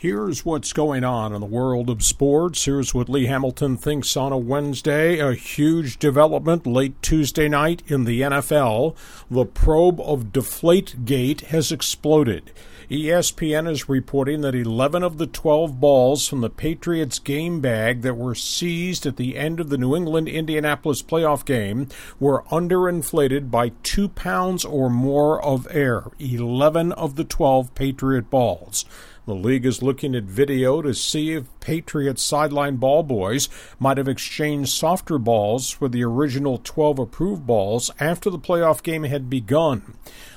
Here's what's going on in the world of sports. Here's what Lee Hamilton thinks on a Wednesday. A huge development late Tuesday night in the NFL. The probe of Deflategate has exploded. ESPN is reporting that 11 of the 12 balls from the Patriots game bag that were seized at the end of the New England Indianapolis playoff game were underinflated by two pounds or more of air. 11 of the 12 Patriot balls. The league is looking at video to see if Patriots sideline ball boys might have exchanged softer balls for the original 12 approved balls after the playoff game had begun.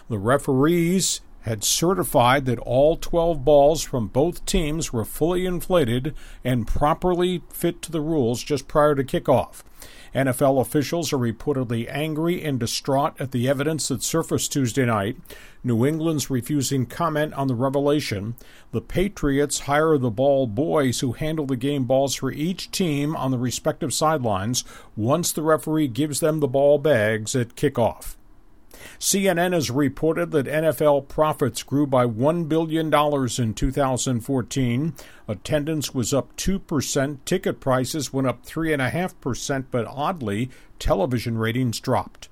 The referees had certified that all 12 balls from both teams were fully inflated and properly fit to the rules just prior to kickoff. NFL officials are reportedly angry and distraught at the evidence that surfaced Tuesday night. New England's refusing comment on the revelation. The Patriots hire the ball boys who handle the game balls for each team on the respective sidelines once the referee gives them the ball bags at kickoff. CNN has reported that NFL profits grew by $1 billion in 2014. Attendance was up 2%, ticket prices went up 3.5%, but oddly, television ratings dropped.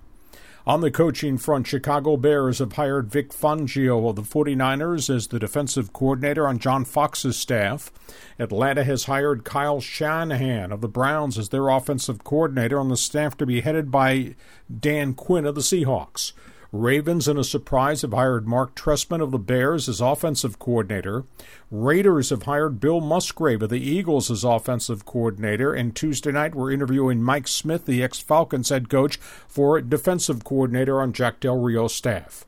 On the coaching front, Chicago Bears have hired Vic Fangio of the 49ers as the defensive coordinator on John Fox's staff. Atlanta has hired Kyle Shanahan of the Browns as their offensive coordinator on the staff to be headed by Dan Quinn of the Seahawks. Ravens, in a surprise, have hired Mark Trestman of the Bears as offensive coordinator. Raiders have hired Bill Musgrave of the Eagles as offensive coordinator. And Tuesday night, we're interviewing Mike Smith, the ex Falcons head coach, for defensive coordinator on Jack Del Rio's staff.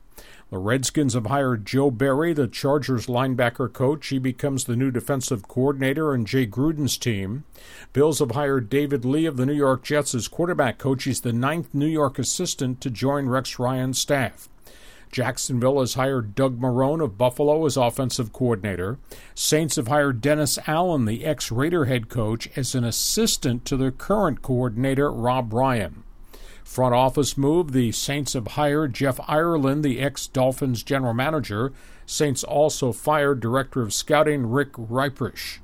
The Redskins have hired Joe Barry, the Chargers linebacker coach. He becomes the new defensive coordinator on Jay Gruden's team. Bills have hired David Lee of the New York Jets as quarterback coach. He's the ninth New York assistant to join Rex Ryan's staff. Jacksonville has hired Doug Marrone of Buffalo as offensive coordinator. Saints have hired Dennis Allen, the ex Raider head coach, as an assistant to their current coordinator, Rob Ryan. Front office move the Saints have hired Jeff Ireland, the ex Dolphins general manager. Saints also fired director of scouting Rick Reiprish.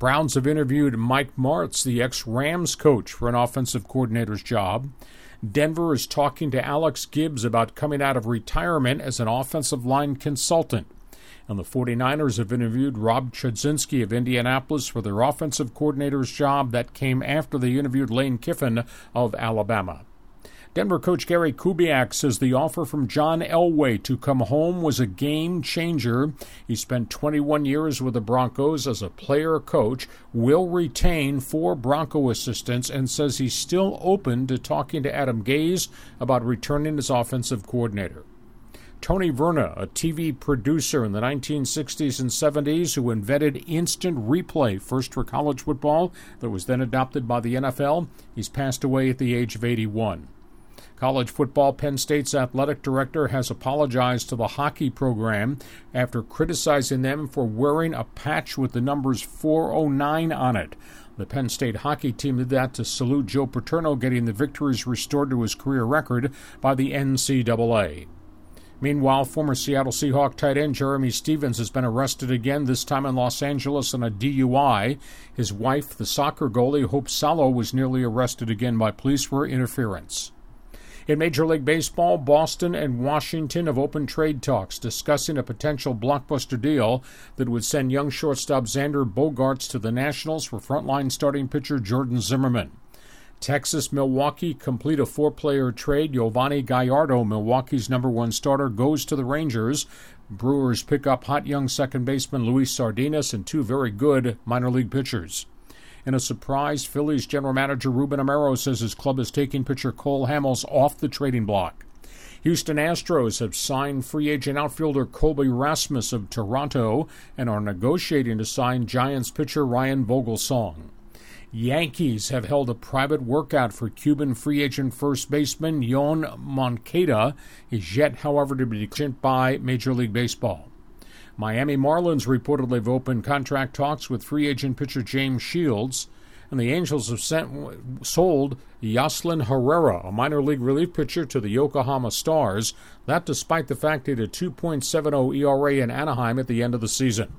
Browns have interviewed Mike Martz, the ex Rams coach, for an offensive coordinator's job. Denver is talking to Alex Gibbs about coming out of retirement as an offensive line consultant. And the 49ers have interviewed Rob Chudzinski of Indianapolis for their offensive coordinator's job. That came after they interviewed Lane Kiffin of Alabama. Denver coach Gary Kubiak says the offer from John Elway to come home was a game changer. He spent 21 years with the Broncos as a player coach, will retain four Bronco assistants, and says he's still open to talking to Adam Gase about returning as offensive coordinator. Tony Verna, a TV producer in the 1960s and 70s who invented instant replay first for college football that was then adopted by the NFL, he's passed away at the age of 81. College football Penn State's athletic director has apologized to the hockey program after criticizing them for wearing a patch with the numbers 409 on it. The Penn State hockey team did that to salute Joe Paterno getting the victories restored to his career record by the NCAA. Meanwhile, former Seattle Seahawk tight end Jerramy Stevens has been arrested again, this time in Los Angeles on a DUI. His wife, the soccer goalie Hope Solo, was nearly arrested again by police for interference. In Major League Baseball, Boston and Washington have opened trade talks discussing a potential blockbuster deal that would send young shortstop Xander Bogaerts to the Nationals for frontline starting pitcher Jordan Zimmermann. Texas Milwaukee complete a four player trade. Yovani Gallardo, Milwaukee's number one starter, goes to the Rangers. Brewers pick up hot young second baseman Luis Sardinas and two very good minor league pitchers. In a surprise, Phillies general manager Ruben Amaro says his club is taking pitcher Cole Hamels off the trading block. Houston Astros have signed free agent outfielder Colby Rasmus of Toronto and are negotiating to sign Giants pitcher Ryan Vogelsong. Yankees have held a private workout for Cuban free agent first baseman Yoan Moncada. He's yet, however, to be declared by Major League Baseball. Miami Marlins reportedly have opened contract talks with free agent pitcher James Shields, and the Angels have sent, sold Yoslan Herrera, a minor league relief pitcher, to the Yokohama Stars. That despite the fact he had a 2.70 ERA in Anaheim at the end of the season.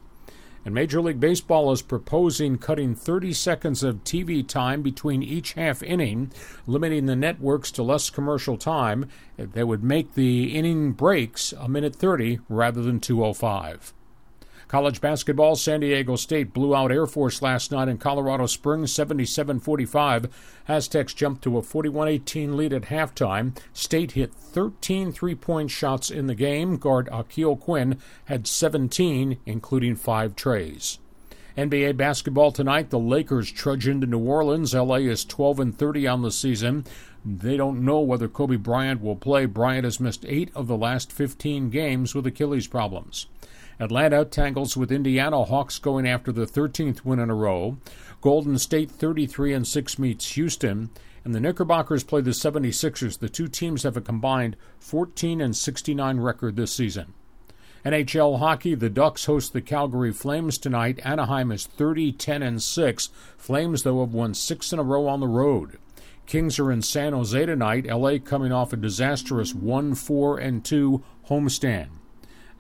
And Major League Baseball is proposing cutting 30 seconds of TV time between each half inning, limiting the networks to less commercial time. That would make the inning breaks a minute 30 rather than 205. College basketball, San Diego State blew out Air Force last night in Colorado Springs 77 45. Aztecs jumped to a 41 18 lead at halftime. State hit 13 three point shots in the game. Guard Aqeel Quinn had 17, including five trays. NBA basketball tonight, the Lakers trudge into New Orleans. LA is 12 and 30 on the season. They don't know whether Kobe Bryant will play. Bryant has missed 8 of the last 15 games with Achilles problems. Atlanta tangles with Indiana Hawks going after the 13th win in a row. Golden State 33 and 6 meets Houston, and the Knickerbockers play the 76ers. The two teams have a combined 14 and 69 record this season. NHL hockey, the Ducks host the Calgary Flames tonight. Anaheim is 30 10 and 6. Flames though have won 6 in a row on the road. Kings are in San Jose tonight. LA coming off a disastrous 1 4 and 2 homestand.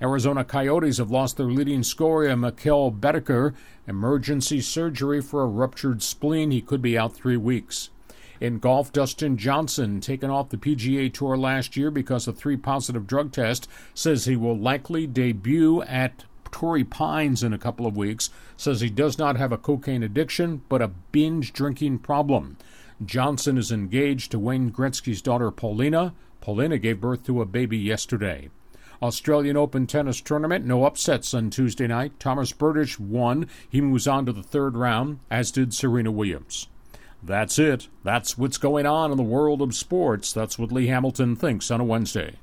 Arizona Coyotes have lost their leading scorer, Mikkel Boedker. Emergency surgery for a ruptured spleen. He could be out three weeks. In golf, Dustin Johnson, taken off the PGA Tour last year because of three positive drug tests, says he will likely debut at Torrey Pines in a couple of weeks. Says he does not have a cocaine addiction, but a binge drinking problem. Johnson is engaged to Wayne Gretzky's daughter Paulina. Paulina gave birth to a baby yesterday. Australian Open tennis tournament, no upsets on Tuesday night. Tomas Berdych won. He moves on to the third round, as did Serena Williams. That's it. That's what's going on in the world of sports. That's what Lee Hamilton thinks on a Wednesday.